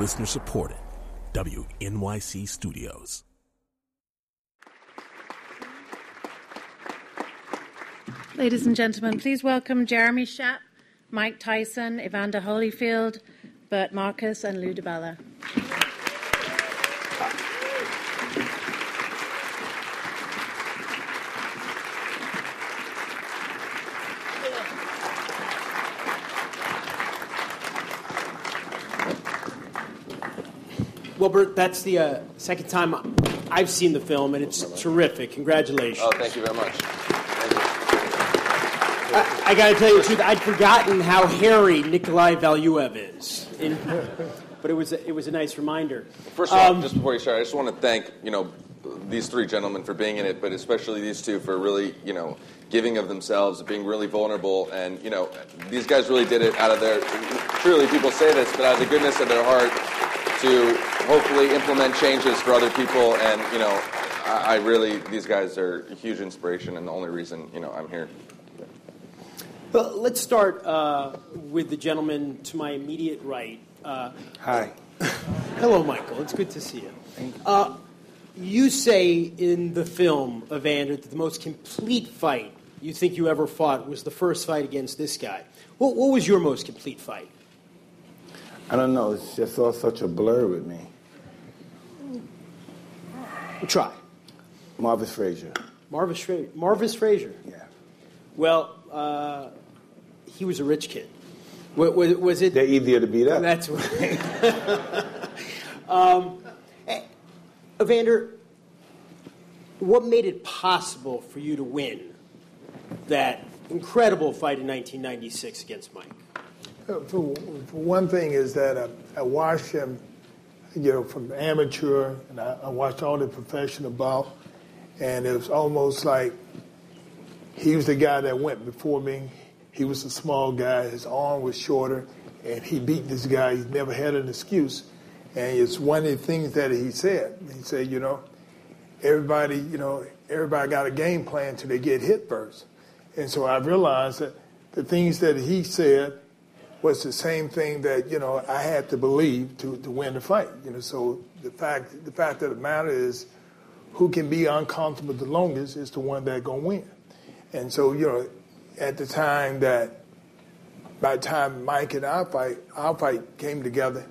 Listener supported. WNYC Studios. Ladies and gentlemen, please welcome Jeremy Schaap, Mike Tyson, Evander Holyfield, Bert Marcus, and Lou DiBella. Well, Bert, that's the uh, second time I've seen the film, and it's terrific. Congratulations. Oh, thank you very much. I, I got to tell you the truth. I'd forgotten how hairy Nikolai Valuev is, In- but it was a, it was a nice reminder. First of all, Um, just before you start, I just want to thank you know these three gentlemen for being in it, but especially these two for really you know giving of themselves, being really vulnerable, and you know these guys really did it out of their truly people say this, but out of the goodness of their heart to hopefully implement changes for other people, and you know I, I really these guys are a huge inspiration and the only reason you know I'm here. Well, let's start uh, with the gentleman to my immediate right. Uh, Hi. hello, Michael. It's good to see you. Uh, you say in the film, Evander, that the most complete fight you think you ever fought was the first fight against this guy. What, what was your most complete fight? I don't know. It's just all such a blur with me. Try. Marvis Frazier. Marvis Frazier. Marvis Frazier. Yeah. Well, uh, he was a rich kid. Was, was, was it? They're easier to beat up. That's right. um, eh, Evander, what made it possible for you to win that incredible fight in 1996 against Mike? Uh, For, for one thing is that I, I watched him, you know, from amateur, and I, I watched all the professional bout, and it was almost like he was the guy that went before me. He was a small guy, his arm was shorter, and he beat this guy. He never had an excuse. And it's one of the things that he said. He said, you know, everybody, you know, everybody got a game plan till they get hit first. And so I realized that the things that he said was the same thing that you know I had to believe to, to win the fight. You know, so the fact the fact of the matter is, who can be uncomfortable the longest is the one that gonna win. And so you know, at the time that by the time Mike and our fight our fight came together,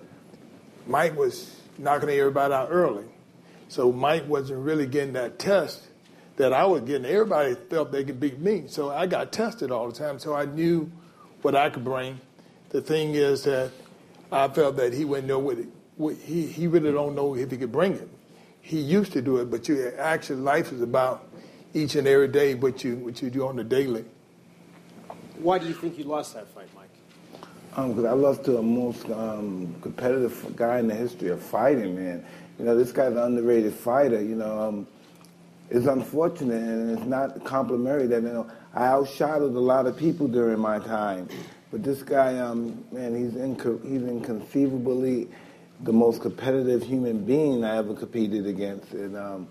Mike was knocking everybody out early. So Mike wasn't really getting that test that I was getting. Everybody felt they could beat me. So I got tested all the time. So I knew what I could bring. The thing is that I felt that he wouldn't know what, it, what he, he really don't know if he could bring it. He used to do it, but you actually life is about each and every day what you what you do on the daily. Why do you think you lost that fight, Mike? Because I lost to the most um, competitive guy in the history of fighting, man. You know, this guy's an underrated fighter. You know, um, it's unfortunate and it's not complimentary that you know I outshadowed a lot of people during my time, but this guy, um, man, he's inco- he's inconceivably the most competitive human being I ever competed against, and um,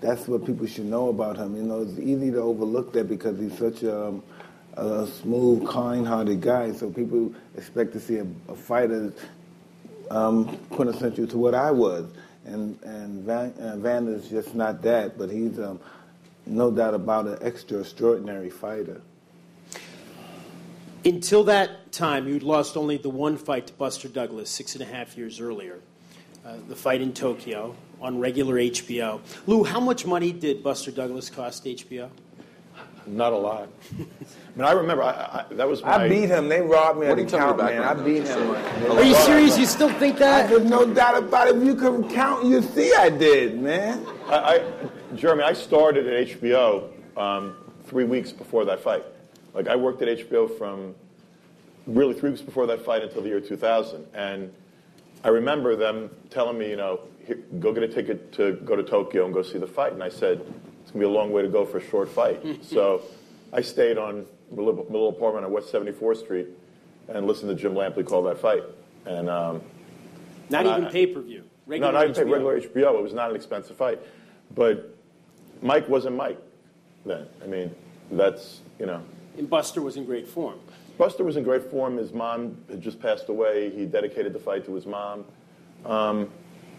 that's what people should know about him. You know, it's easy to overlook that because he's such a, um, a smooth, kind-hearted guy. So people expect to see a, a fighter um, quintessential to what I was, and and Van, uh, Van is just not that. But he's um, no doubt about an extra extraordinary fighter. Until that time, you'd lost only the one fight to Buster Douglas six and a half years earlier, uh, the fight in Tokyo on regular HBO. Lou, how much money did Buster Douglas cost HBO? Not a lot. I mean, I remember I, I, that was my. I beat him. They robbed me What at do you tell me count, your man. I beat though? him. Are you serious? You still think that? There's no doubt about it. If you can count, you see I did, man. I, I, Jeremy, I started at HBO um, three weeks before that fight. Like I worked at HBO from really three weeks before that fight until the year 2000, and I remember them telling me, you know, Here, go get a ticket to go to Tokyo and go see the fight. And I said, it's gonna be a long way to go for a short fight. so I stayed on my little, apartment on West 74th Street and listened to Jim Lampley call that fight. And um, Not and even I- pay per view. no, not even pay regular HBO. It was not an expensive fight, but Mike wasn't Mike then. I mean, that's you know. And Buster was in great form. Buster was in great form. His mom had just passed away. He dedicated the fight to his mom. Um,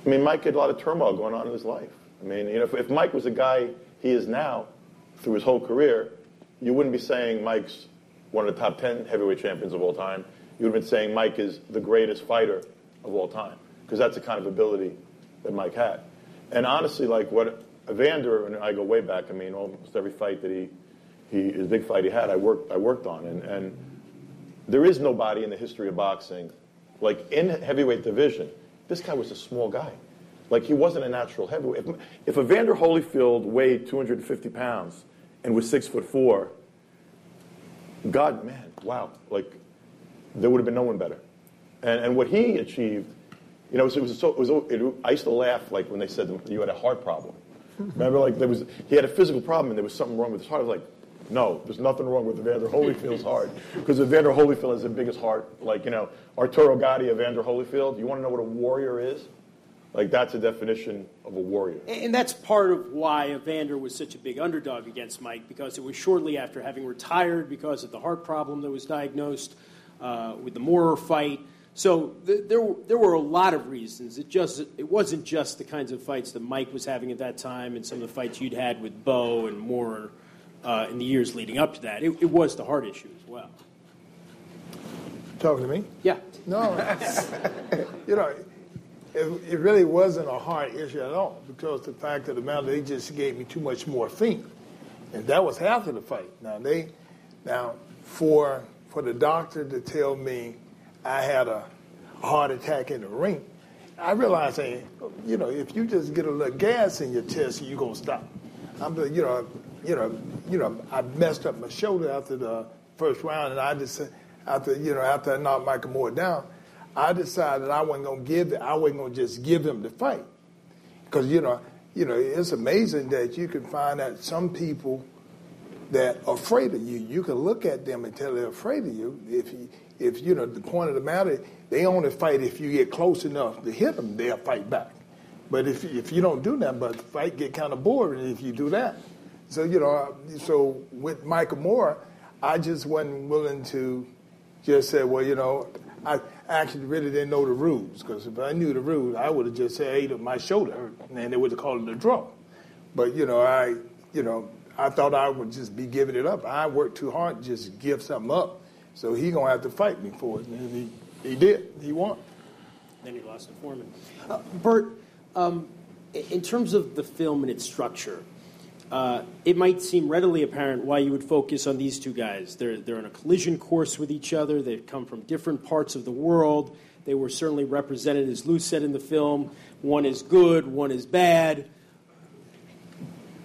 I mean, Mike had a lot of turmoil going on in his life. I mean, you know, if, if Mike was the guy he is now through his whole career, you wouldn't be saying Mike's one of the top 10 heavyweight champions of all time. You would have been saying Mike is the greatest fighter of all time because that's the kind of ability that Mike had. And honestly, like what Evander and I go way back. I mean, almost every fight that he, he his big fight he had, I worked I worked on, and, and there is nobody in the history of boxing, like in heavyweight division. This guy was a small guy. Like he wasn't a natural heavyweight. If, if Evander Holyfield weighed 250 pounds and was six foot four, God, man, wow, like there would have been no one better. And, and what he achieved, you know, it was, so, it was it, I used to laugh like when they said you had a heart problem. Remember, like there was he had a physical problem and there was something wrong with his heart. I was like, no, there's nothing wrong with Evander Holyfield's heart because Evander Holyfield has the biggest heart. Like you know, Arturo Gatti, Evander Holyfield. You want to know what a warrior is? Like that's a definition of a warrior. And that's part of why Evander was such a big underdog against Mike because it was shortly after having retired because of the heart problem that was diagnosed uh, with the Moorer fight. So th- there, there were a lot of reasons. It just it wasn't just the kinds of fights that Mike was having at that time, and some of the fights you'd had with Bowe and Moorer uh, in the years leading up to that. It, it was the heart issue as well. Talking to me? Yeah. No, you know, it, it, really wasn't a heart issue at all because the fact of the matter, they just gave me too much morphine, and that was half of the fight. Now they, now for for the doctor to tell me I had a heart attack in the ring, I realized, hey, you know, if you just get a little gas in your chest, you're gonna stop. I'm, you know, you know, you know, I messed up my shoulder after the first round, and I just, after you know, after I knocked Michael Moorer down, I decided I wasn't gonna give. I wasn't gonna just give him the fight, because you know, you know, it's amazing that you can find that some people that are afraid of you. You can look at them and tell they're afraid of you. If you, if you know the point of the matter, they only fight if you get close enough to hit them. They'll fight back. But if if you don't do that, but fight get kind of boring if you do that. So you know, so with Michael Moorer, I just wasn't willing to just say, well, you know, I actually really didn't know the rules because if I knew the rules, I would have just said, hey, my shoulder hurt, and they would have called it a draw. But you know, I you know, I thought I would just be giving it up. I worked too hard to just give something up. So he gonna have to fight me for it, and he, he did. He won. Then he lost to Foreman. Uh, Bert, um, in terms of the film and its structure, uh, it might seem readily apparent why you would focus on these two guys. They're, they're on a collision course with each other. They've come from different parts of the world. They were certainly represented, as Lou said in the film. One is good, one is bad.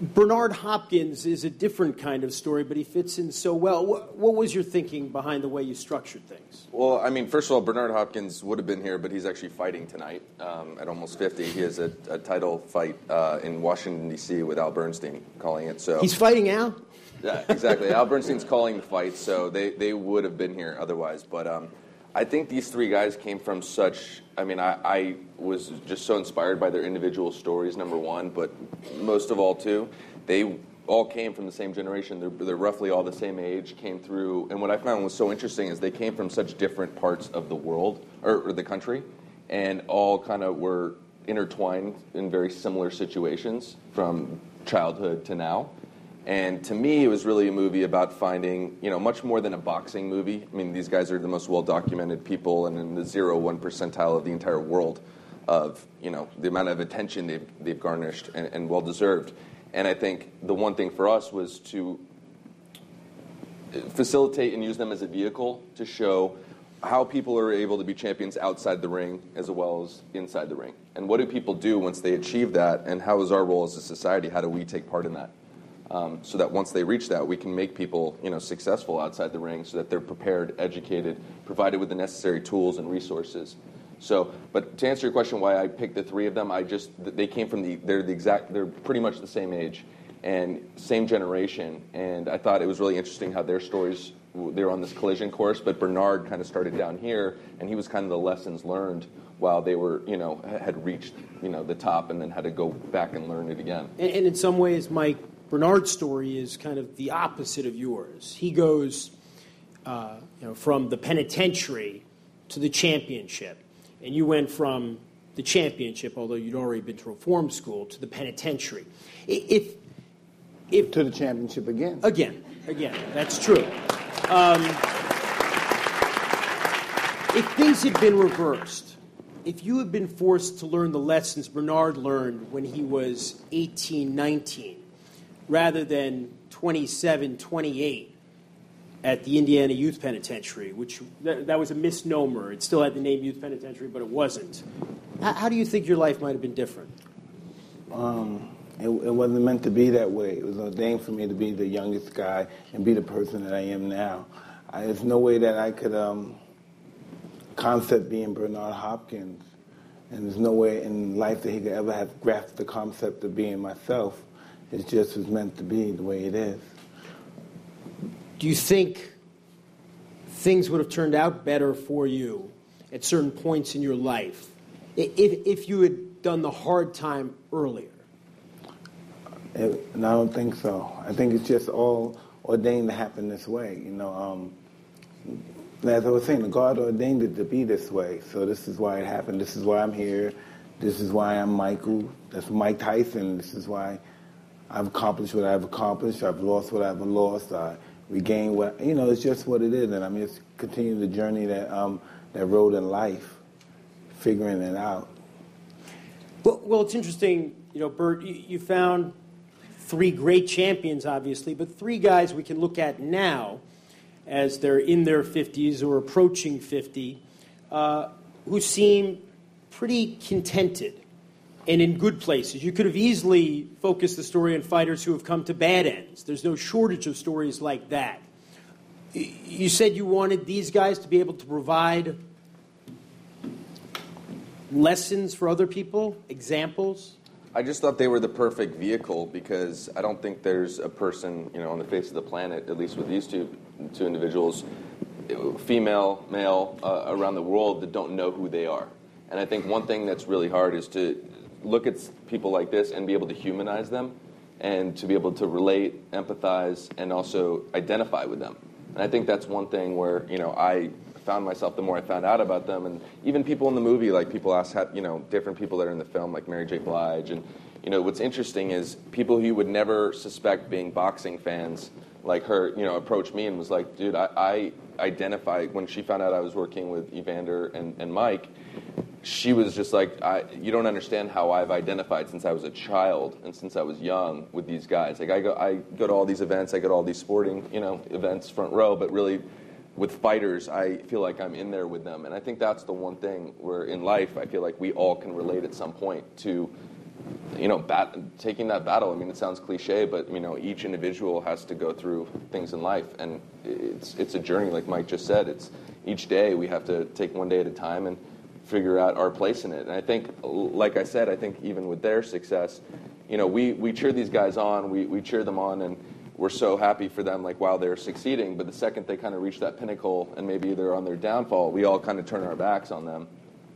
Bernard Hopkins is a different kind of story, but he fits in so well. What, what, was your thinking behind the way you structured things? Well, I mean, first of all, Bernard Hopkins would have been here, but he's actually fighting tonight um, at almost 50. He has a, a title fight uh, in Washington, D.C. with Al Bernstein calling it. So He's fighting Al? Yeah, exactly. Al Bernstein's calling the fight, so they, they would have been here otherwise. But um, I think these three guys came from such. I mean, I, I, was just so inspired by their individual stories, number one, but most of all, too, they all came from the same generation. They're, they're roughly all the same age, came through. And what I found was so interesting is they came from such different parts of the world, or, or the country, and all kind of were intertwined in very similar situations from childhood to now. And to me, it was really a movie about finding, you know, much more than a boxing movie. I mean, these guys are the most well documented people and in the zero one percentile of the entire world of, you know, the amount of attention they've, they've garnished and, and well deserved. And I think the one thing for us was to facilitate and use them as a vehicle to show how people are able to be champions outside the ring as well as inside the ring. And what do people do once they achieve that? And how is our role as a society? How do we take part in that? Um, so that once they reach that, we can make people you know successful outside the ring, so that they're prepared, educated, provided with the necessary tools and resources. So, but to answer your question, why I picked the three of them, I just they came from the they're the exact they're pretty much the same age and same generation, and I thought it was really interesting how their stories they were on this collision course, but Bernard kind of started down here, and he was kind of the lessons learned while they were, you know, had reached, you know, the top, and then had to go back and learn it again. And, and in some ways, Mike, Bernard's story is kind of the opposite of yours. He goes uh, you know, from the penitentiary to the championship, and you went from the championship, although you'd already been to reform school, to the penitentiary. If, if To the championship again. again, again, that's true. Um, if things had been reversed, if you had been forced to learn the lessons Bernard learned when he was 18, 19, rather than 27, 28 at the Indiana Youth Penitentiary, which that, that was a misnomer. It still had the name Youth Penitentiary, but it wasn't. How, how do you think your life might have been different? Um, it, it wasn't meant to be that way. It was ordained for me to be the youngest guy and be the person that I am now. I, there's no way that I could um, concept being Bernard Hopkins, and there's no way in life that he could ever have grasped the concept of being myself. It just was meant to be the way it is. Do you think things would have turned out better for you at certain points in your life if, if you had done the hard time earlier? It, and I don't think so. I think it's just all ordained to happen this way. You know, um, as I was saying, God ordained it to be this way. So this is why it happened. This is why I'm here. This is why I'm Michael. That's Mike Tyson. This is why I've accomplished what I've accomplished. I've lost what I've lost. I regained what you know. It's just what it is, and I'm just continuing the journey that um, that road in life, figuring it out. Well, well, it's interesting, you know, Bert. You, you found three great champions, obviously, but three guys we can look at now as they're in their 50s or approaching 50, uh, who seem pretty contented and in good places. You could have easily focused the story on fighters who have come to bad ends. There's no shortage of stories like that. You said you wanted these guys to be able to provide lessons for other people, examples. I just thought they were the perfect vehicle because I don't think there's a person, you know, on the face of the planet, at least with these two two individuals, female, male, uh, around the world that don't know who they are. And I think one thing that's really hard is to look at people like this and be able to humanize them and to be able to relate, empathize, and also identify with them. And I think that's one thing where, you know, I found myself the more I found out about them, and even people in the movie, like people ask, you know, different people that are in the film, like Mary J. Blige, and you know, what's interesting is people who you would never suspect being boxing fans, like her, you know, approached me and was like, dude, I, I identify when she found out I was working with Evander and, and Mike. She was just like, I, you don't understand how I've identified since I was a child and since I was young with these guys. Like I go, I go to all these events, I go to all these sporting, you know, events front row, but really with fighters, I feel like I'm in there with them. And I think that's the one thing where in life, I feel like we all can relate at some point to, you know, bat- taking that battle. I mean, it sounds cliche, but, you know, each individual has to go through things in life. And it's, it's a journey, like Mike just said. It's each day we have to take one day at a time and figure out our place in it. And I think, like I said, I think even with their success, you know, we, we cheer these guys on, we, we cheer them on, and we're so happy for them like while they're succeeding. But the second they kind of reach that pinnacle and maybe they're on their downfall we all kind of turn our backs on them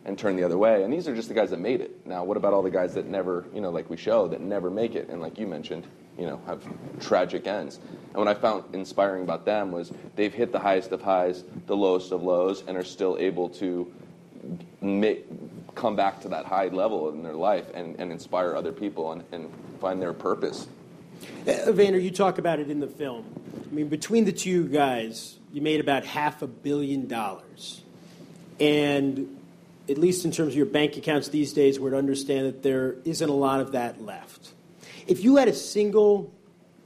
and turn the other way. And these are just the guys that made it. Now what about all the guys that never you know like we show that never make it? And like you mentioned you know have tragic ends. And what i found inspiring about them was they've hit the highest of highs the lowest of lows and are still able to make, come back to that high level in their life and, and inspire other people and, and find their purpose uh, Vander, you talk about it in the film. I mean, between the two guys, you made about half a billion dollars. And at least in terms of your bank accounts these days, we're to understand that there isn't a lot of that left. If you had a single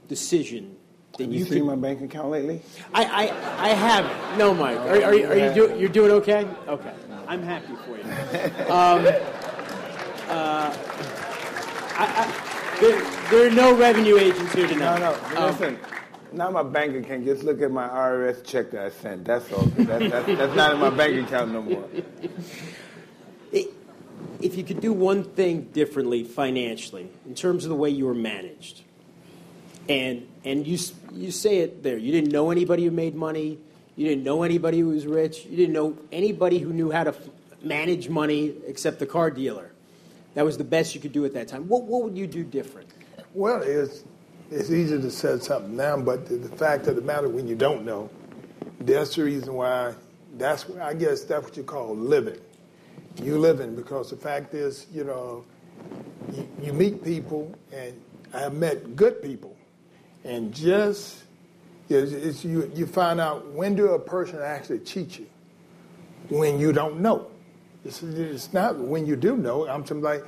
decision that Have you, you, could, seen my bank account lately? I, I, I have no, Mike. Are, are, you- are you do, you're doing okay? Okay, I'm happy for you. Um, uh, I, I, there, there are no revenue agents here No, tonight. no. Um, Listen, not my bank account. Just look at my IRS check that I sent. That's all. That, that, that's not in my bank account no more. if you could do one thing differently financially in terms of the way you were managed, and and you you say it there, you didn't know anybody who made money, you didn't know anybody who was rich, you didn't know anybody who knew how to f- manage money except the car dealer. That was the best you could do at that time. What what would you do different? Well, it's it's easy to say something now, but the, the fact of the matter, when you don't know, that's the reason why. That's why I guess that's what you call living. you living because the fact is, you know, you, you meet people, and I have met good people, and just you you find out when do a person actually cheat you when you don't know. It's, it's not when you do know. I'm saying like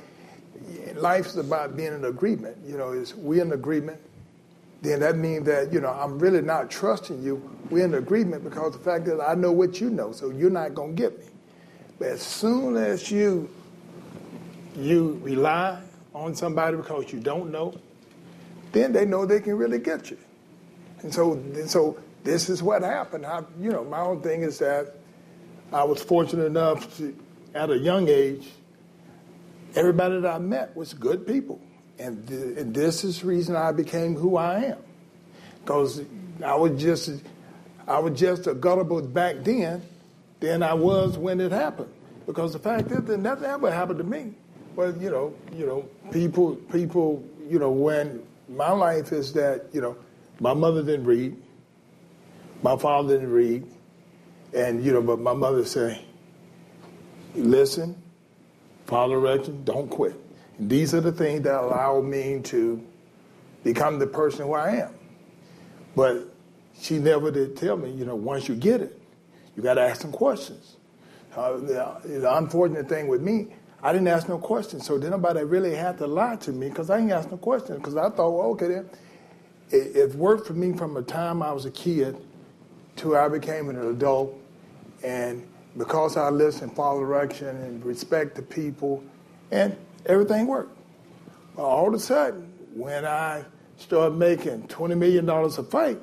life's about being in agreement. You know, is we in agreement? Then that means that you know I'm really not trusting you. We're in agreement because the fact that I know what you know, so you're not gonna get me. But as soon as you you rely on somebody because you don't know, then they know they can really get you. And so, and so this is what happened. I, you know, my own thing is that I was fortunate enough to, at a young age, everybody that I met was good people. And, th- and this is the reason I became who I am. Because I was just I was just a gullible back then than I was when it happened. Because the fact is that nothing ever happened to me. But you know, you know, people people, you know, when my life is that, you know, my mother didn't read, my father didn't read, and you know, but my mother say, listen, follow direction, don't quit. And these are the things that allow me to become the person who I am. But she never did tell me, you know, once you get it, you got to ask some questions. Uh, the, the, unfortunate thing with me, I didn't ask no questions, so then nobody really had to lie to me because I didn't ask no questions because I thought, well, okay, then it, it worked for me from the time I was a kid to I became an adult, and because I listened, follow direction, and respect the people, and everything worked. But all of a sudden, when I started making $20 million a fight,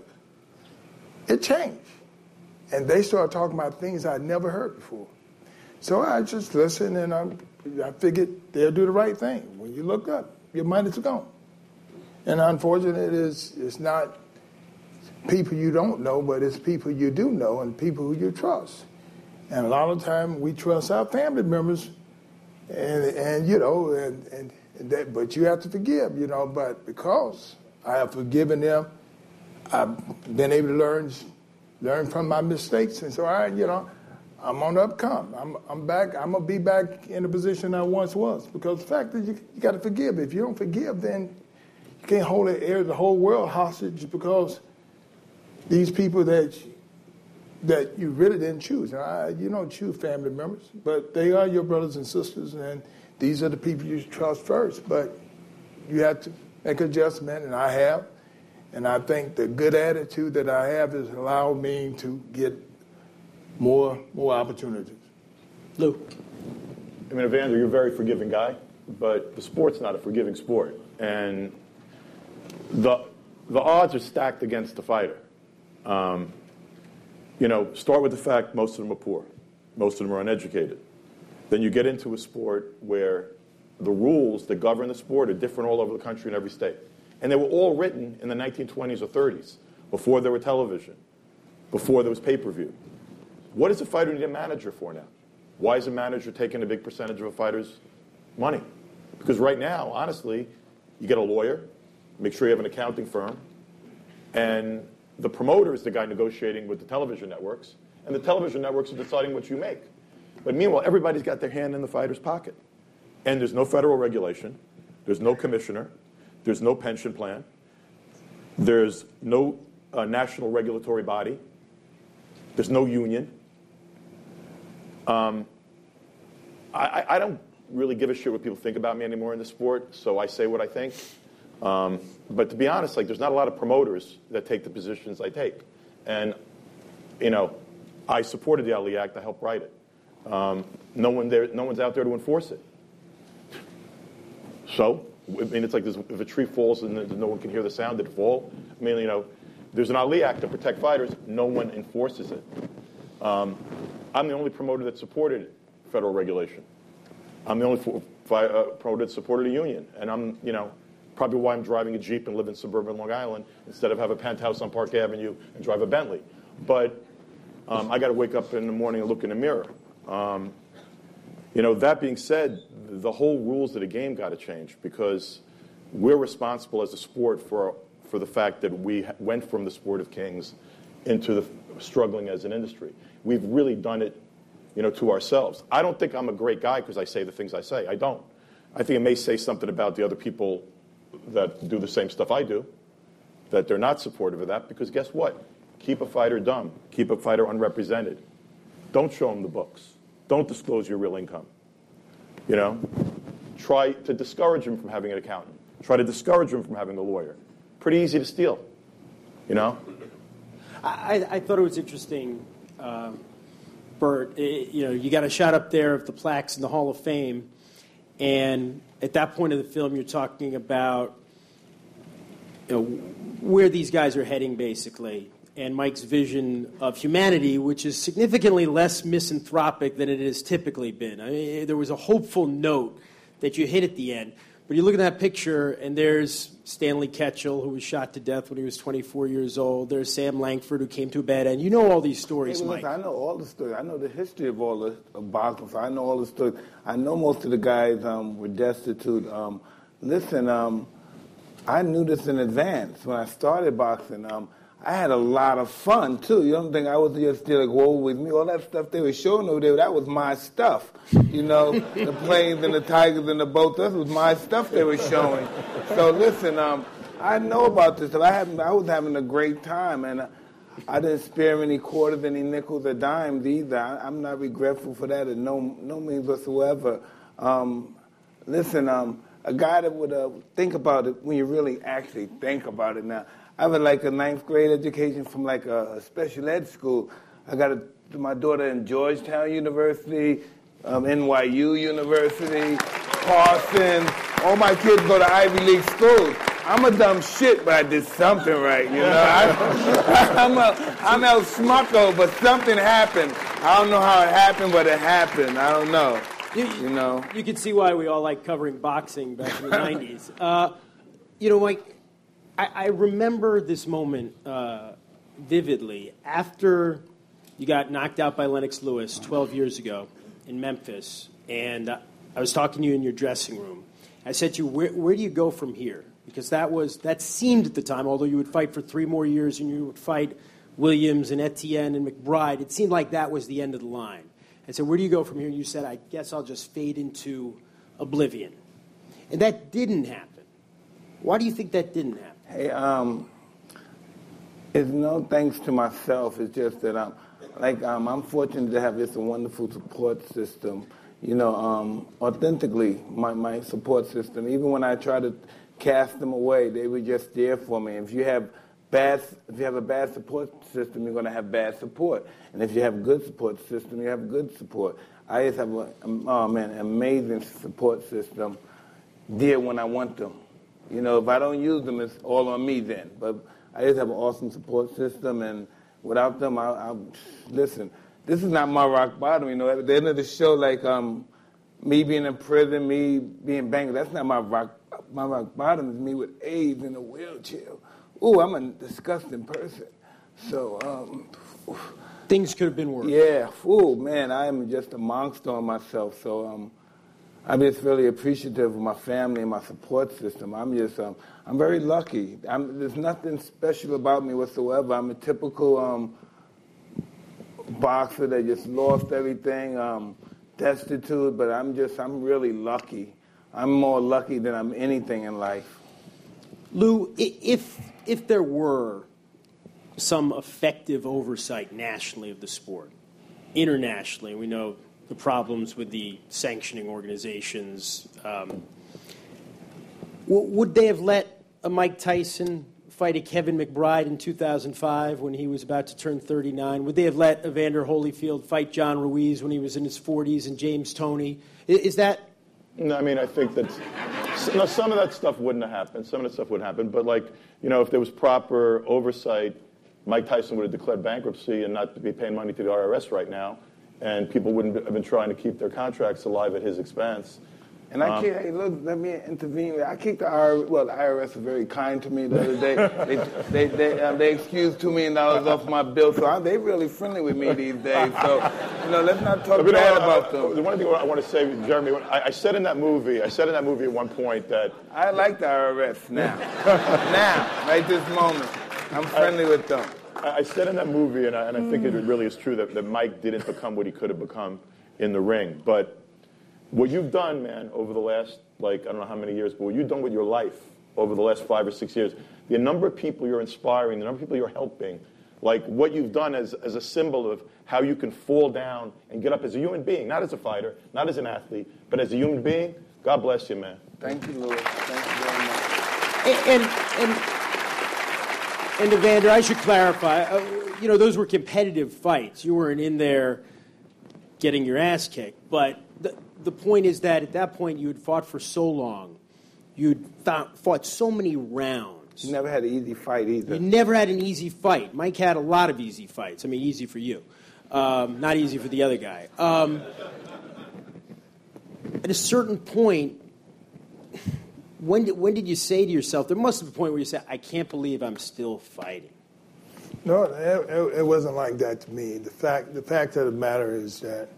it changed. And they started talking about things I'd never heard before. So I just listened and I, I figured they'll do the right thing. When you look up, your money's gone. And unfortunately, it is, it's not people you don't know, but it's people you do know and people who you trust. And a lot of time we trust our family members, and, and you know, and, and, and that, but you have to forgive, you know. But because I have forgiven them, I've been able to learn learn from my mistakes, and so I, you know, I'm on the upcome. I'm, I'm back. I'm gonna be back in the position I once was because the fact is, you, you got to forgive. If you don't forgive, then you can't hold the, air the whole world hostage because these people that that you really didn't choose. Now, you don't choose family members, but they are your brothers and sisters, and these are the people you trust first. But you have to make adjustment, and I have. And I think the good attitude that I have has allowed me to get more more opportunities. Lou. I mean, Evander, you're a very forgiving guy, but the sport's not a forgiving sport. And the, the odds are stacked against the fighter. Um, you know, start with the fact most of them are poor, most of them are uneducated. Then you get into a sport where the rules that govern the sport are different all over the country in every state. And they were all written in the 1920s or 30s, before there were television, before there was pay per view. What does a fighter need a manager for now? Why is a manager taking a big percentage of a fighter's money? Because right now, honestly, you get a lawyer, make sure you have an accounting firm, and the promoter is the guy negotiating with the television networks, and the television networks are deciding what you make. But meanwhile, everybody's got their hand in the fighter's pocket. And there's no federal regulation, there's no commissioner, there's no pension plan, there's no uh, national regulatory body, there's no union. Um, I, I, don't really give a shit what people think about me anymore in the sport, so I say what I think. Um, but to be honest, like there's not a lot of promoters that take the positions I take, and you know, I supported the Ali Act. I helped write it. Um, no one there, no one's out there to enforce it. So, I mean, it's like this, if a tree falls and no one can hear the sound, it fall? I mean, you know, there's an Ali Act to protect fighters. No one enforces it. Um, I'm the only promoter that supported federal regulation. I'm the only uh, promoter that supported a union, and I'm, you know, probably why I'm driving a Jeep and live in suburban Long Island instead of have a penthouse on Park Avenue and drive a Bentley. But um, I got to wake up in the morning and look in the mirror. Um, you know, that being said, the whole rules of the game got to change because we're responsible as a sport for, for the fact that we went from the sport of kings into the struggling as an industry. We've really done it you know, to ourselves. I don't think I'm a great guy because I say the things I say. I don't. I think it may say something about the other people that do the same stuff I do, that they're not supportive of that, because guess what? Keep a fighter dumb. Keep a fighter unrepresented. Don't show them the books. Don't disclose your real income. You know? Try to discourage them from having an accountant. Try to discourage them from having a lawyer. Pretty easy to steal. You know? I, I thought it was interesting, uh, Bert. It, you know, you got a shot up there of the plaques in the Hall of Fame, and at that point of the film, you're talking about you know, where these guys are heading, basically, and Mike's vision of humanity, which is significantly less misanthropic than it has typically been. I mean, there was a hopeful note that you hit at the end. But you look at that picture, and there's Stanley Ketchel, who was shot to death when he was 24 years old. There's Sam Langford, who came to a bad end. You know all these stories, Hey, well, Mike. listen, I know all the stories. I know the history of all the of. So I know all the stories. I know most of the guys um, were destitute. Um, listen, um, I knew this in advance when I started boxing. Um, I had a lot of fun too. You don't think I was just there like, whoa with me? All that stuff they were showing over there, that was my stuff. You know, the planes and the tigers and the boats, that was my stuff they were showing. So listen, um, I know about this. I, had, I was having a great time, and uh, I didn't spare any quarters, any nickels or dimes either. I, I'm not regretful for that in no, no means whatsoever. Um, listen, um, a guy that would uh, think about it when you really actually think about it now. I have a, like a ninth grade education from like a, a special ed school. I got a, my daughter in Georgetown University, um, NYU University, Parsons. All my kids go to Ivy League schools. I'm a dumb shit, but I did something right, you know. I, I'm a, I'm El Smucko, but something happened. I don't know how it happened, but it happened. I don't know. You know. You can see why we all like covering boxing back in the 90s. Uh, you know, Mike, I, I remember this moment uh, vividly. After you got knocked out by Lennox Lewis 12 years ago in Memphis, and I was talking to you in your dressing room. I said to you, where, where do you go from here? Because that was that seemed at the time, although you would fight for three more years and you would fight Williams and Etienne and McBride, it seemed like that was the end of the line. I said, Where do you go from here? And you said, I guess I'll just fade into oblivion. And that didn't happen. Why do you think that didn't happen? Hey, um, it's no thanks to myself. It's just that I'm like um, I'm fortunate to have this wonderful support system. You know, um, authentically, my, my support system. Even when I try to cast them away, they were just there for me. If you have bad, if you have a bad support system, you're going to have bad support. And if you have good support system, you have good support. I just have a, oh man, amazing support system. There when I want them. You know, if I don't use them, it's all on me then. But I just have an awesome support system, and without them, I, I listen. This is not my rock bottom. You know, at the end of the show, like um, me being in prison, me being banged. That's not my rock. My rock bottom is me with AIDS in a wheelchair. Ooh, I'm a disgusting person. So, um, Things could have been worse. yeah, ooh, man, I am just a monster on myself. So, um, I'm just really appreciative of my family and my support system. I'm just, um, I'm very lucky. I'm, there's nothing special about me whatsoever. I'm a typical um, boxer that just lost everything, um, destitute, but I'm just, I'm really lucky. I'm more lucky than I'm anything in life. Lou, if, if there were some effective oversight nationally of the sport, internationally, we know the problems with the sanctioning organizations. Um, would they have let a Mike Tyson fight a Kevin McBride in 2005 when he was about to turn 39? Would they have let Evander Holyfield fight John Ruiz when he was in his 40s and James Toney? Is that No, I mean, I think that no, some of that stuff wouldn't have happened. Some of that stuff would happen. But, like, you know, if there was proper oversight, Mike Tyson would have declared bankruptcy and not be paying money to the IRS right now. And people wouldn't have been trying to keep their contracts alive at his expense. And I Um, can't, hey, look, let me intervene. I kicked the IRS, well, the IRS was very kind to me the other day. they, they, they, um, they excused $2 million off my bill, so I, they really friendly with me these days. So, you know, let's not talk But, you know, bad I- about I- them. The one thing I want to say, Jeremy, I, I said in that movie, I said in that movie at one point that I like the IRS now. now, right this moment. I'm friendly with them. I I said in that movie, and I, and I think it mm. really is true that, that Mike didn't become what he could have become in the ring. But what you've done, man, over the last like I don't know how many years, but what you've done with your life over the last five or six years, the number of people you're inspiring, the number of people you're helping, like what you've done as, as a symbol of how you can fall down and get up as a human being, not as a fighter, not as an athlete, but as a human being. God bless you, man. Thank you, Louis. Thank you very much. And, and, and Evander, I should clarify, uh, you know, those were competitive fights. You weren't in there getting your ass kicked. But the, the point is that at that point, you had fought for so long. You'd fought, fought so many rounds. You never had an easy fight either. You never had an easy fight. Mike had a lot of easy fights. I mean, easy for you, um, not easy for the other guy. Um, at a certain point, when did, when did you say to yourself, there must have been a point where you said, I can't believe I'm still fighting? No, it, it, it wasn't like that to me. The fact, the fact of the matter is that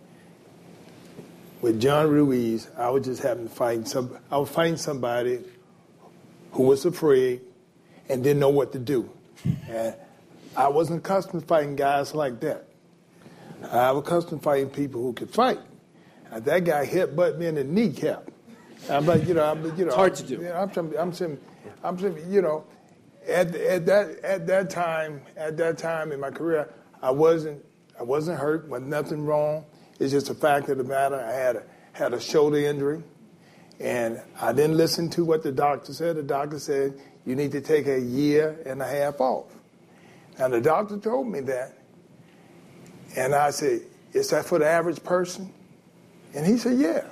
with John Ruiz, I was just having to fight some. I was fighting somebody who was afraid and didn't know what to do, and I wasn't accustomed to fighting guys like that. I was accustomed to fighting people who could fight. And that guy hit butt me in the kneecap. Uh, I'm like, you know, I'm, you know, It's hard to do. You know, I'm, saying- I'm saying, I'm saying, you know, at, at that at that time, at that time in my career, I wasn't I wasn't hurt, was nothing wrong. It's just a fact of the matter. I had a had a shoulder injury, and I didn't listen to what the doctor said. The doctor said you need to take a year and a half off. And the doctor told me that, and I said, "Is that for the average person?" And he said, "Yeah."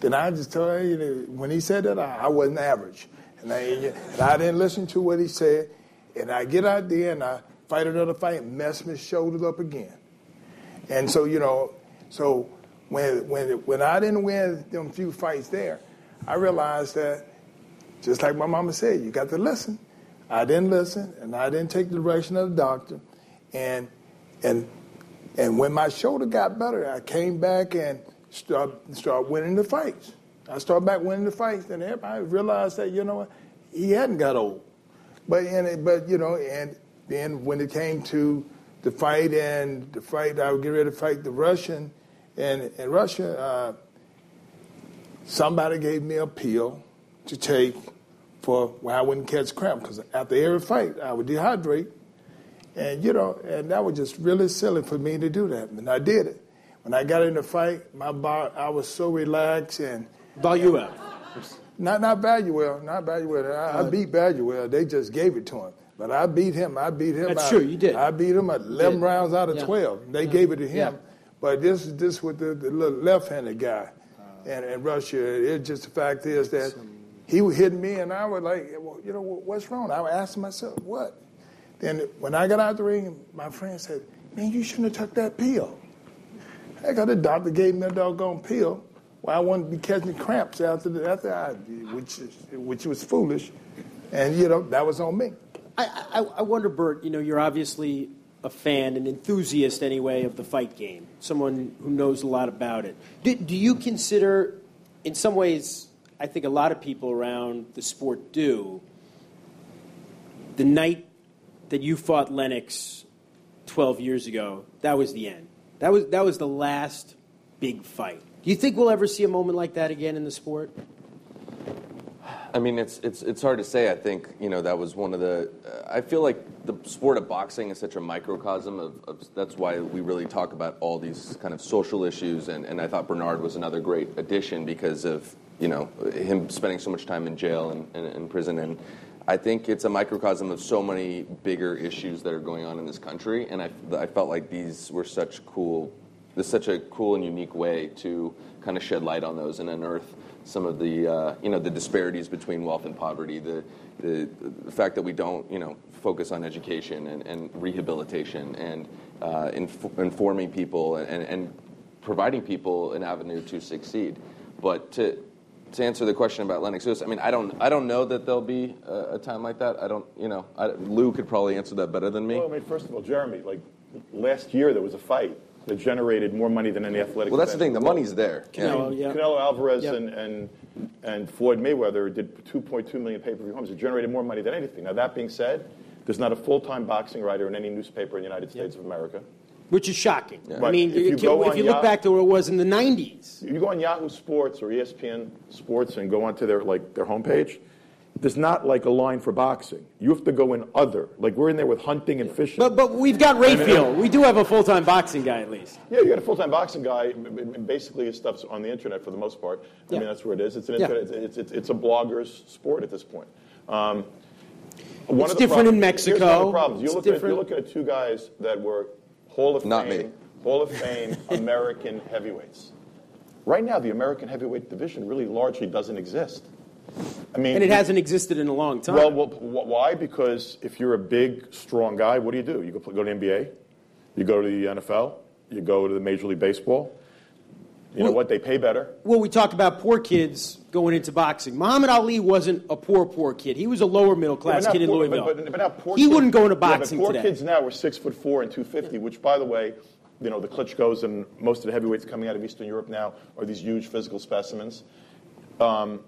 Then I just tell you when he said that, I, I wasn't average. And I, and I didn't listen to what he said. And I get out there and I fight another fight and mess my shoulders up again. And so, you know, so when, when, when I didn't win them few fights there, I realized that, just like my mama said, you got to listen. I didn't listen, and I didn't take the direction of the doctor. And, and, and when my shoulder got better, I came back and start, start winning the fights. I started back winning the fights, and everybody realized that, you know what, he hadn't got old. But, and but you know, and then when it came to the fight and the fight, I would get ready to fight the Russian, and in Russia, uh, somebody gave me a pill to take for where I wouldn't catch cramp because after every fight I would dehydrate, and you know, and that was just really silly for me to do that, and I did it. When I got in the fight, my body, I was so relaxed and Valuev. not not Valuev, not Valuev. I, I beat Valuev. They just gave it to him. But I beat him. I beat him. That's out- true, you did. I beat him at 11 did. rounds out of Yeah. 12. They gave it to him. Yeah. But this is this with the, the little left-handed guy in, in Russia. It just the fact is that he was hitting me, and I was like, well, you know, what's wrong? I was asking myself, what? Then when I got out the ring, my friend said, man, you shouldn't have took that pill. Got the doctor gave me a doggone pill. Well, I wouldn't be catching cramps after the, after I, which which was foolish, and you know that was on me. I, I, I wonder, Bert, you know, you're obviously a fan, an enthusiast anyway, of the fight game, someone who knows a lot about it. Do, do you consider, in some ways, I think a lot of people around the sport do, the night that you fought Lennox 12 years ago, that was the end. That was, that was the last big fight. Do you think we'll ever see a moment like that again in the sport? I mean, it's it's it's hard to say. I think you know that was one of the. Uh, I feel like the sport of boxing is such a microcosm of, of. That's why we really talk about all these kind of social issues, and, and I thought Bernard was another great addition because of you know him spending so much time in jail and, and in prison, and I think it's a microcosm of so many bigger issues that are going on in this country, and I, I felt like these were such cool. This is such a cool and unique way to kind of shed light on those and unearth some of the uh, you know the disparities between wealth and poverty, the, the the fact that we don't you know focus on education and, and rehabilitation and uh, inf- informing people and, and providing people an avenue to succeed. But to to answer the question about Lennox Lewis, I mean I don't I don't know that there'll be a, a time like that. I don't you know I, Lou could probably answer that better than me. Well, I mean, first of all, Jeremy, like last year there was a fight that generated more money than any athletic. Well, that's the thing. The world. money's there. Canelo, yeah. Canelo Alvarez Yep. and, and and Floyd Mayweather did 2.2 million pay-per-view homes. It generated more money than anything. Now that being said, There's not a full-time boxing writer in any newspaper in the United States of America. Which is shocking. I mean, if you if go you, look Yahoo- back to where it was in the 90s, You go on Yahoo Sports or ESPN Sports and go onto their like their homepage. There's not like a line for boxing. You have to go in other. Like we're in there with hunting and fishing. but but we've got Rafael. We do have a full time boxing guy at least. Yeah, you got a full-time boxing guy. and- and Basically, his stuff's on the internet for the most part. I Yeah. mean, that's where it is. It's an Yeah. internet, it's, it's, it's a blogger's sport at this point. Um, one It's of the different in problems- Here's one of Mexico. the problems. You It's look, at, different. you look at two guys that were Hall of Not Fame, me. Hall of Fame American heavyweights. Right now, the American heavyweight division really largely doesn't exist. I mean, And it hasn't existed in a long time. well, well, why? Because if you're a big, strong guy, what do you do? You go, go to the NBA, you go to the NFL, you go to the Major League Baseball. You know what? They pay better. well, we talk about poor kids going into boxing. Muhammad Ali wasn't a poor, poor kid. He was a lower middle class not kid in Louisville. But, but, but poor he kids- wouldn't go into Yeah, but boxing poor today. kids now are six foot four and two fifty, which, by the way, you know the Klitschko's and most of the heavyweights coming out of Eastern Europe now are these huge physical specimens. Um,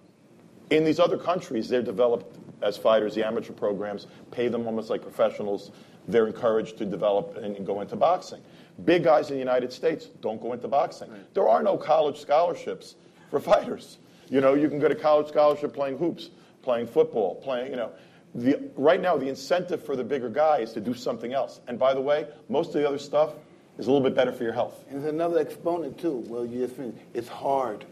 in these other countries, they're developed as fighters. The amateur programs pay them almost like professionals. They're encouraged to develop and, and go into boxing. Big guys in the United States don't go into boxing. There are no college scholarships for fighters. You know, you can get a college scholarship playing hoops, playing football, playing, you know. The, right now, the incentive for the bigger guy is to do something else. And by the way, most of the other stuff is a little bit better for your health. And there's another exponent too. Well, you just finished. It's hard.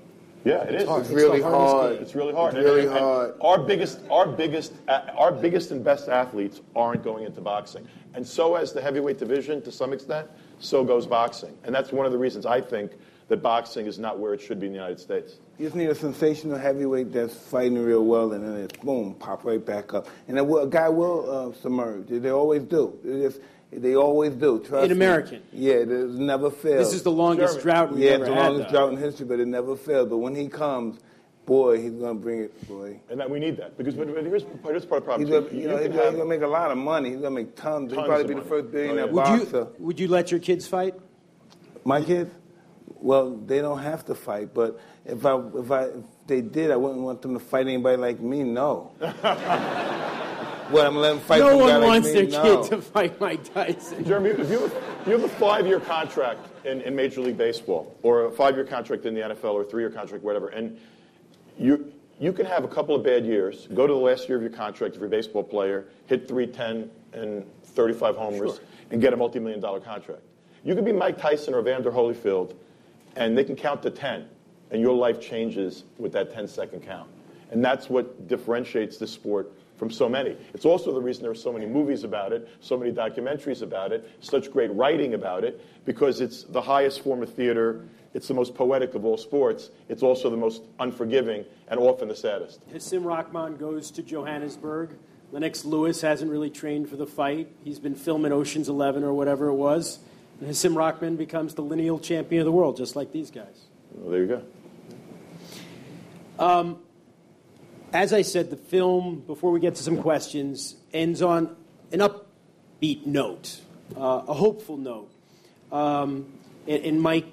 Yeah, it is. hard. It's It's really hard. It's really hard. It's really And- and- and hard. Our biggest, our biggest, our biggest and best athletes aren't going into boxing, and so as the heavyweight division to some extent, so goes boxing, and that's one of the reasons I think that boxing is not where it should be in the United States. You just need a sensational heavyweight that's fighting real well, and then it's boom, pop right back up. And a, a guy will uh, submerge. They always do. They, just, they always do. Trust In me. American. Yeah, it never fails. this is the longest German. drought we've yeah, ever it's the longest though. drought in history, but it never fails. But when he comes, boy, he's gonna bring it, boy. And that we need that because but, but here's, here's part of the problem. He's gonna, you know, he's gonna, have- make a lot of money. He's gonna make tons. He'll probably of be the first billionaire Oh, yeah. Would boxer. you would you let your kids fight? My kids? Well, they don't have to fight, but if I if I if they did, I wouldn't want them to fight anybody like me. No. well, I'm gonna let them fight no some guy one like wants me? their no. kid to fight Mike Tyson. Jeremy, if you, you have a five-year contract in, in Major League Baseball, or a five-year contract in the NFL, or a three-year contract, whatever, and you you can have a couple of bad years, go to the last year of your contract if you're a baseball player, hit 310 and 35 homers, and get a multi-million dollar contract. You could be Mike Tyson or Vander Holyfield, and they can count to 10, and your life changes with that 10-second count. And that's what differentiates this sport from so many. It's also the reason there are so many movies about it, so many documentaries about it, such great writing about it, because it's the highest form of theater, it's the most poetic of all sports, it's also the most unforgiving, and often the saddest. Hasim Rahman goes to Johannesburg. Lennox Lewis hasn't really trained for the fight. He's been filming Ocean's Eleven or whatever it was. And Hasim Rahman becomes the lineal champion of the world, just like these guys. Well, there you go. As I said, the film, before we get to some questions, ends on an upbeat note, uh, a hopeful note. Um, and, and Mike,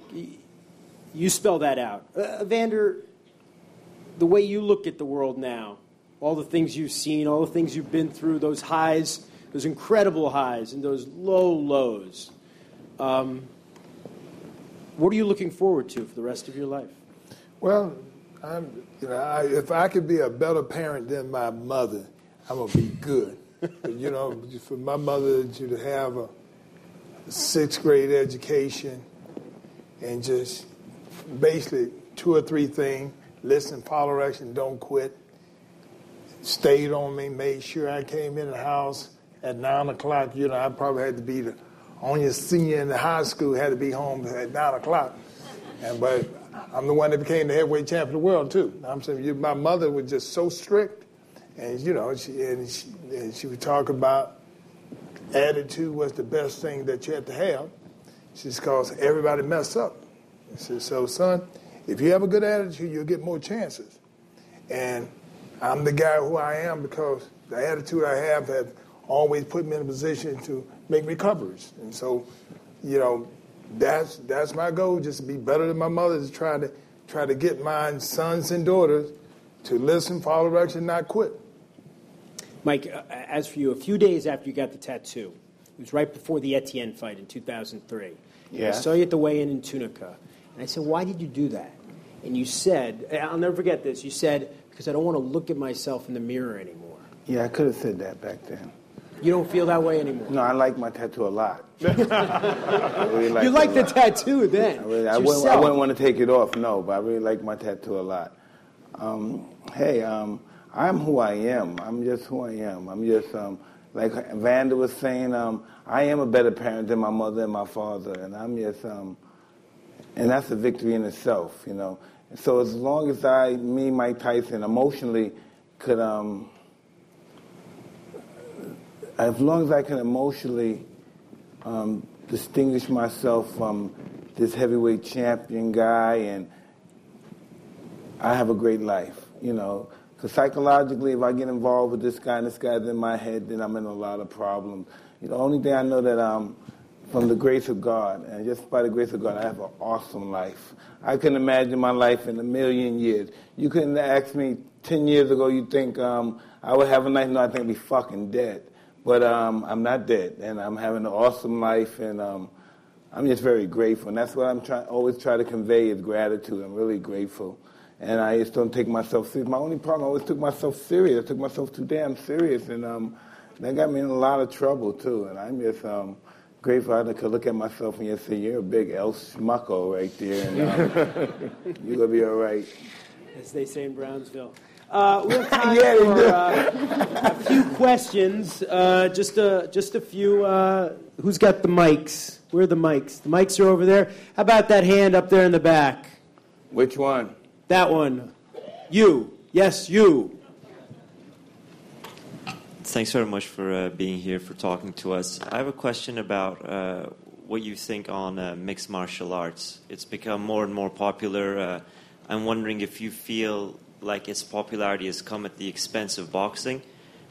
you spell that out. Uh, Vander, the way you look at the world now, all the things you've seen, all the things you've been through, those highs, those incredible highs, and those low lows. Um, what are you looking forward to for the rest of your life? Well, I'm, you know, I, if I could be a better parent than my mother, I'm gonna be good. You know, for my mother to have a sixth grade education and just basically two or three things: listen, follow direction, don't quit. Stayed on me, made sure I came in the house at nine o'clock. You know, I probably had to be the only senior in the high school, had to be home at nine o'clock. And but I'm the one that became the heavyweight champion of the world too. I'm saying you, my mother was just so strict, and you know, she, and, she, and she would talk about attitude was the best thing that you had to have. She's because everybody mess up. She said, so son, if you have a good attitude, you'll get more chances. And I'm the guy who I am because the attitude I have has always put me in a position to make recoveries. And so, you know, that's that's my goal, just to be better than my mother, to try to try to get my sons and daughters to listen, follow direction, not quit. Mike, uh, as for you, a few days after you got the tattoo, it was right before the Etienne fight in 2003. Yeah. I saw you at the weigh-in in Tunica, and I said, "Why did you do that?" And you said, "I'll never forget this." You said, "Because I don't want to look at myself in the mirror anymore." Yeah, I could have said that back then. You don't feel that way anymore. No, I like my tattoo a lot. Really like you like the lot. tattoo then. I, really, I, wouldn't, I wouldn't want to take it off, no, but I really like my tattoo a lot. Um, hey, um, I'm who I am. I'm just who I am. I'm just, um, like Vanda was saying, um, I am a better parent than my mother and my father, and I'm just, um, and that's a victory in itself, you know. So as long as I, me, Mike Tyson, emotionally could, um, as long as I can emotionally um, distinguish myself from this heavyweight champion guy, and I have a great life, you know. Because psychologically, if I get involved with this guy and this guy's in my head, then I'm in a lot of problems. You know, the only thing I know that um, from the grace of God, and just by the grace of God, I have an awesome life. I couldn't imagine my life in a million years. You couldn't ask me 10 years ago, you think um, I would have a nice, no, I think I'd be fucking dead. But um, I'm not dead, and I'm having an awesome life, and um, I'm just very grateful. And that's what I'm trying, always try to convey is gratitude. I'm really grateful. And I just don't take myself serious. My only problem, I always took myself serious. I took myself too damn serious, and um, that got me in a lot of trouble, too. And I'm just um, grateful I could look at myself and just say, you're a big El Schmucko right there, and um, you're going to be all right. as they say in Brownsville. Uh, we have time Yeah, for uh, a few questions. Uh, just a just a few. Uh, who's got the mics? Where are the mics? The mics are over there. How about that hand up there in the back? Which one? That one. You. Yes, you. Thanks very much for uh, being here, for talking to us. I have a question about uh, what you think on uh, mixed martial arts. It's become more and more popular. Uh, I'm wondering if you feel like its popularity has come at the expense of boxing,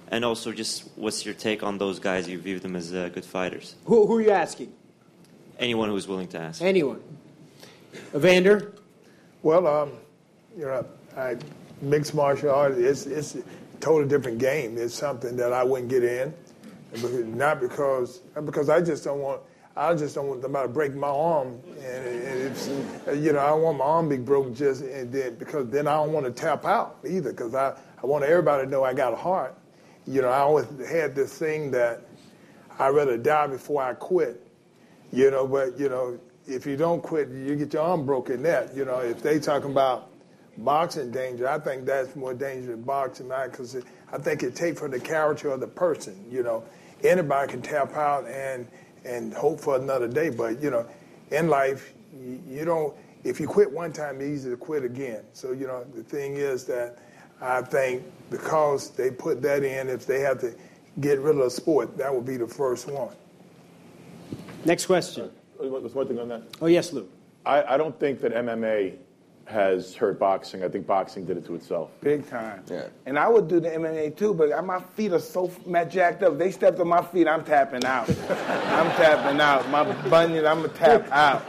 and also just what's your take on those guys? You view them as uh, good fighters. Who, who are you asking? Anyone who's willing to ask. Anyone. Evander. Well, um, you know, I, mixed martial arts, it's, it's a totally different game. It's something that I wouldn't get in, not because, because I just don't want, I just don't want somebody to break my arm, and, and you know, I don't want my arm to be broken just, and then, because then I don't want to tap out either, because I, I want everybody to know I got a heart. You know, I always had this thing that I'd rather die before I quit. You know, but you know, if you don't quit, you get your arm broken. That you know, if they talking about boxing danger, I think that's more dangerous than boxing, because I think it takes for the character of the person. You know, anybody can tap out and and hope for another day, but you know, in life, you, you don't. If you quit one time, it's easy to quit again. So you know, the thing is that I think because they put that in, if they have to get rid of the sport, that would be the first one. Next question. Uh, There's one thing on that. Oh, yes, Lou. I, I don't think that MMA has hurt boxing. I think boxing did it to itself. Big time. Yeah. And I would do the MMA too, but my feet are so mad jacked up. They stepped on my feet, I'm tapping out. I'm tapping out. My bunion, I'm gonna tap out.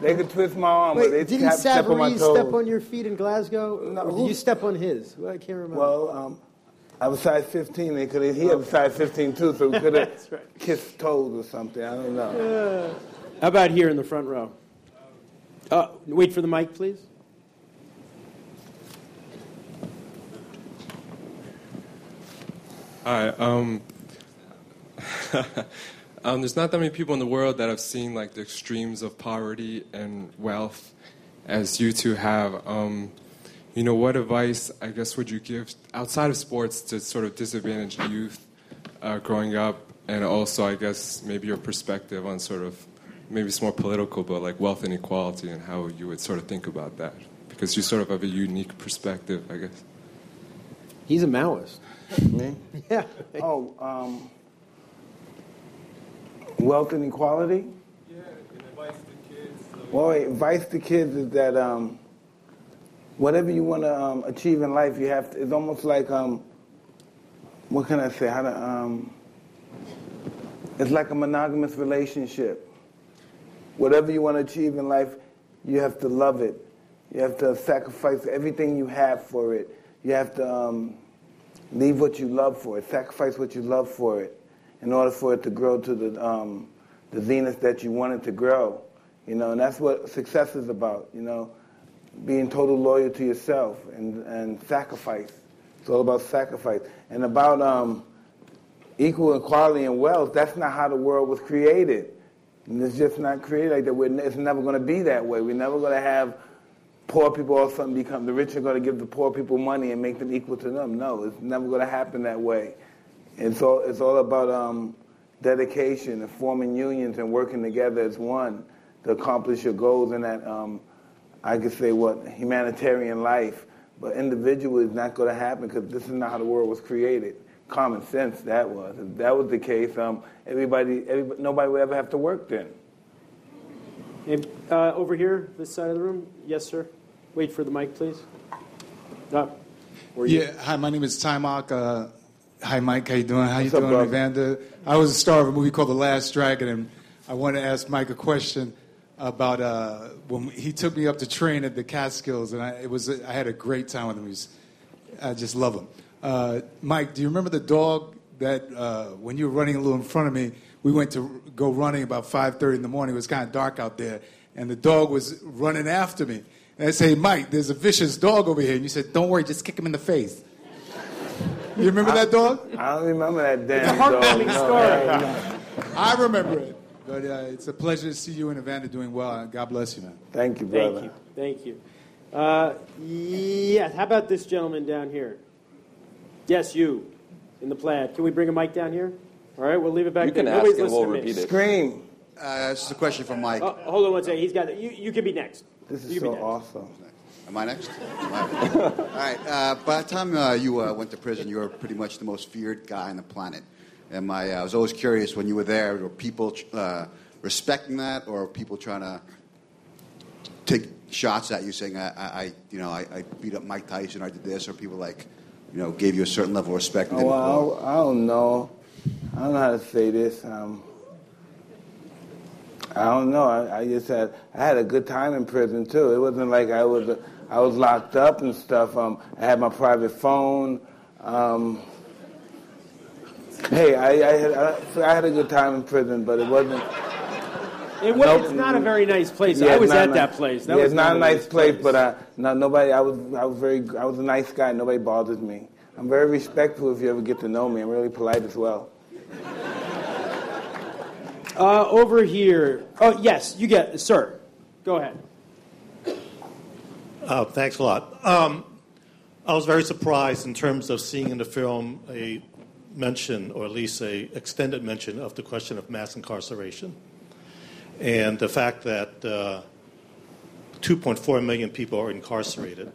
They could twist my arm, but they Wait, didn't tap, step on my Savarese toes. step on your feet in Glasgow? No, Or did you step on his? Well, I can't remember. Well, um, I was size 15. They could he was size 15 too, so we could have kissed toes or something. I don't know. How about here in the front row? Uh, wait for the mic, please. Hi. Um, um, there's not that many people in the world that have seen like the extremes of poverty and wealth as you two have. Um, you know, what advice, I guess, would you give outside of sports to sort of disadvantaged youth uh, growing up, and also, I guess, maybe your perspective on sort of maybe it's more political, but like wealth inequality and how you would sort of think about that, because you sort of have a unique perspective, I guess. He's a Maoist. Me? Yeah. Oh, um, wealth inequality. Yeah, advice to kids. Well, advice to kids is that um, whatever you want to um, achieve in life, you have to. It's almost like um, what can I say? How to um, it's like a monogamous relationship. Whatever you want to achieve in life, you have to love it. You have to sacrifice everything you have for it. You have to um, leave what you love for it, sacrifice what you love for it, in order for it to grow to the um, the zenith that you want it to grow. You know, and that's what success is about. You know, being total loyal to yourself and and sacrifice. It's all about sacrifice and about um, equal equality and wealth. That's not how the world was created. And it's just not created like that. We're, it's never going to be that way. We're never going to have poor people all of a sudden become the rich are going to give the poor people money and make them equal to them. No, it's never going to happen that way. It's all it's all about um, dedication and forming unions and working together as one to accomplish your goals in that um, I could say what humanitarian life. But individual is not going to happen because this is not how the world was created. Common sense that was. If that was the case, um, everybody, everybody, nobody would ever have to work then. And, uh, over here, this side of the room. Yes, sir. Wait for the mic, please. Uh, yeah. Hi, my name is Taimak. Uh, hi, Mike. How you doing? How What's you up, doing, brother? Evander? I was a star of a movie called The Last Dragon, and I want to ask Mike a question about uh, when he took me up to train at the Catskills, and I, it was I had a great time with him. He's, I just love him. Uh, Mike, do you remember the dog that uh, when you were running a little in front of me, we went to go running about 5:30 in the morning. It was kind of dark out there, and the dog was running after me. And I say, Mike, there's a vicious dog over here. And you said, Don't worry, just kick him in the face. You remember that dog? I don't remember that damn It's a heartwarming dog. story. No, no. I remember it. But uh, it's a pleasure to see you and Evander doing well. God bless you, man. Thank you, brother. Thank you. Thank you. Uh, yeah, how about this gentleman down here? Yes, you in the plaid. Can we bring a mic down here? All right, we'll leave it back You there. can ask Nobody's and we'll listening to me. repeat it. Scream. Uh, this is a question for Mike. Oh, hold on one second. He's got it. You, you can be next. This is You can so be next. awesome. Am I next? All right. All right. Uh, by the time uh, you uh, went to prison, you were pretty much the most feared guy on the planet. And my, uh, I was always curious when you were there, were people uh, respecting that, or were people trying to take shots at you, saying, "I, I I- you know, I, I beat up Mike Tyson, I did this," or people like, you know, gave you a certain level of respect? And Oh, well, I, I don't know. I don't know how to say this. Um, I don't know. I, I just had I had a good time in prison too. It wasn't like I was I was locked up and stuff. Um, I had my private phone. Um, hey, I, I, had, I, I had a good time in prison, but it wasn't. It was, Nope. it's not a very nice place. Yeah, I was at a that place. That yeah, was it's not a nice place, place. but uh, no, nobody. I was, I was very, I was a nice guy. Nobody bothers me. I'm very respectful if you ever get to know me. I'm really polite as well. Uh, over here. Oh, yes, you get, sir. Go ahead. Uh, thanks a lot. Um, I was very surprised in terms of seeing in the film a mention, or at least a extended mention, of the question of mass incarceration, and the fact that uh, 2.4 million people are incarcerated,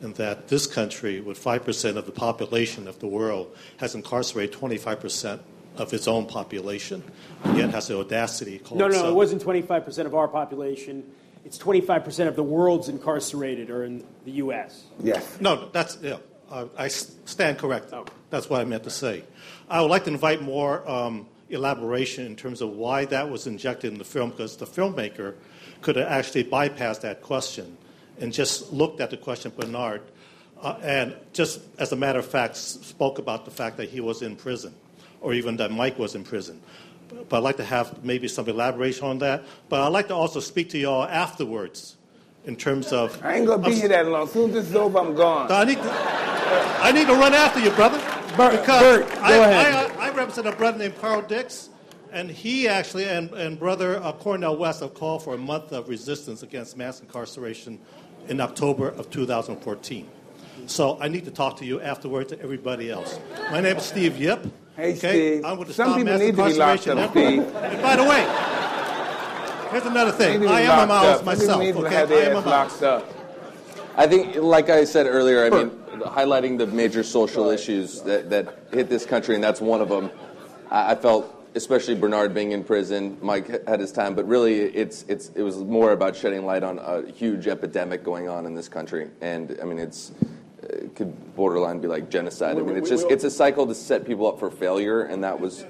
and that this country, with 5% of the population of the world, has incarcerated 25% of its own population, and yet has the audacity to call No, no, itself it wasn't 25% of our population. It's 25% of the world's incarcerated are in the U.S. Yes. No, that's yeah. Uh, I s- stand correct. That's what I meant to say. I would like to invite more um, elaboration in terms of why that was injected in the film, because the filmmaker could have actually bypassed that question and just looked at the question of Bernard, uh, and just as a matter of fact, spoke about the fact that he was in prison, or even that Mike was in prison. But I'd like to have maybe some elaboration on that. But I'd like to also speak to y'all afterwards in terms of. I ain't gonna be here that long. As soon as this is over, I'm gone. I need to, I need to run after you, brother. Bert, because Bert, go I, ahead. I, I represent a brother named Carl Dix, and he actually and, and brother uh, Cornel West have called for a month of resistance against mass incarceration in October of 2014. So I need to talk to you afterwards to everybody else. My name is Steve Yip. Hey, okay? Steve. I'm with the Some Stop people Mass need to be locked Incarceration up, Network. Steve. And by the way, here's another thing. I am a locked Maoist up. Some people myself. Okay, I am a ass Maoist. locked up. I think, like I said earlier, I mean, highlighting the major social issues that, that hit this country, and that's one of them. I, I felt, especially Bernard being in prison, Mike had his time, but really, it's, it's, it was more about shedding light on a huge epidemic going on in this country. And I mean, it's it could borderline be like genocide. I mean, it's just it's a cycle to set people up for failure, and that was,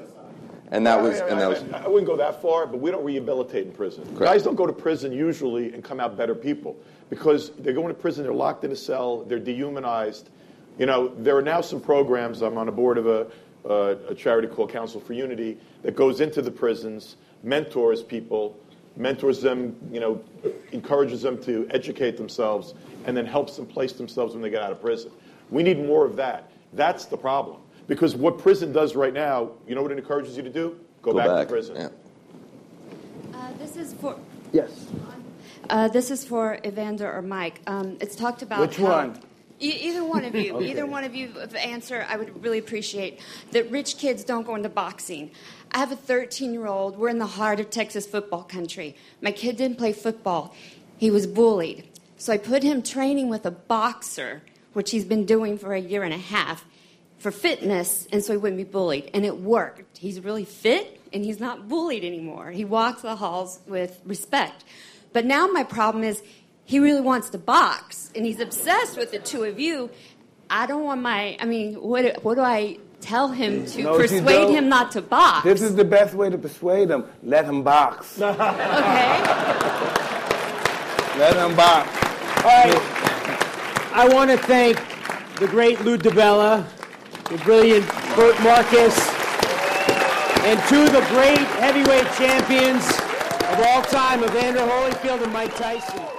and that was, and that was. I, I wouldn't go that far, but we don't rehabilitate in prison. Guys don't go to prison usually and come out better people because they're going to prison, they're locked in a cell, they're dehumanized. You know, there are now some programs. I'm on a board of a, uh, a charity called Council for Unity that goes into the prisons, mentors people, mentors them, you know, encourages them to educate themselves, and then helps them place themselves when they get out of prison. We need more of that. That's the problem. Because what prison does right now, you know what it encourages you to do? Go, Go back, back, to prison. yeah. Uh, this is for Yes. Uh, this is for Evander or Mike. Um, it's talked about Which how- one? E- either one of you, Okay. either one of you answer, I would really appreciate that. Rich kids don't go into boxing. I have a 13 year old. We're in the heart of Texas football country. My kid didn't play football. He was bullied, so I put him training with a boxer, which he's been doing for a year and a half for fitness, and so he wouldn't be bullied. And it worked. He's really fit, and he's not bullied anymore. He walks the halls with respect. But now my problem is he really wants to box, and he's obsessed with the two of you. I don't want my. I mean, what what do I tell him to No, persuade him not to box? This is the best way to persuade him. Let him box. okay. Let him box. All right. I want to thank the great Lou DiBella, the brilliant Bert Marcus, and two of the great heavyweight champions of all time, Evander Holyfield and Mike Tyson.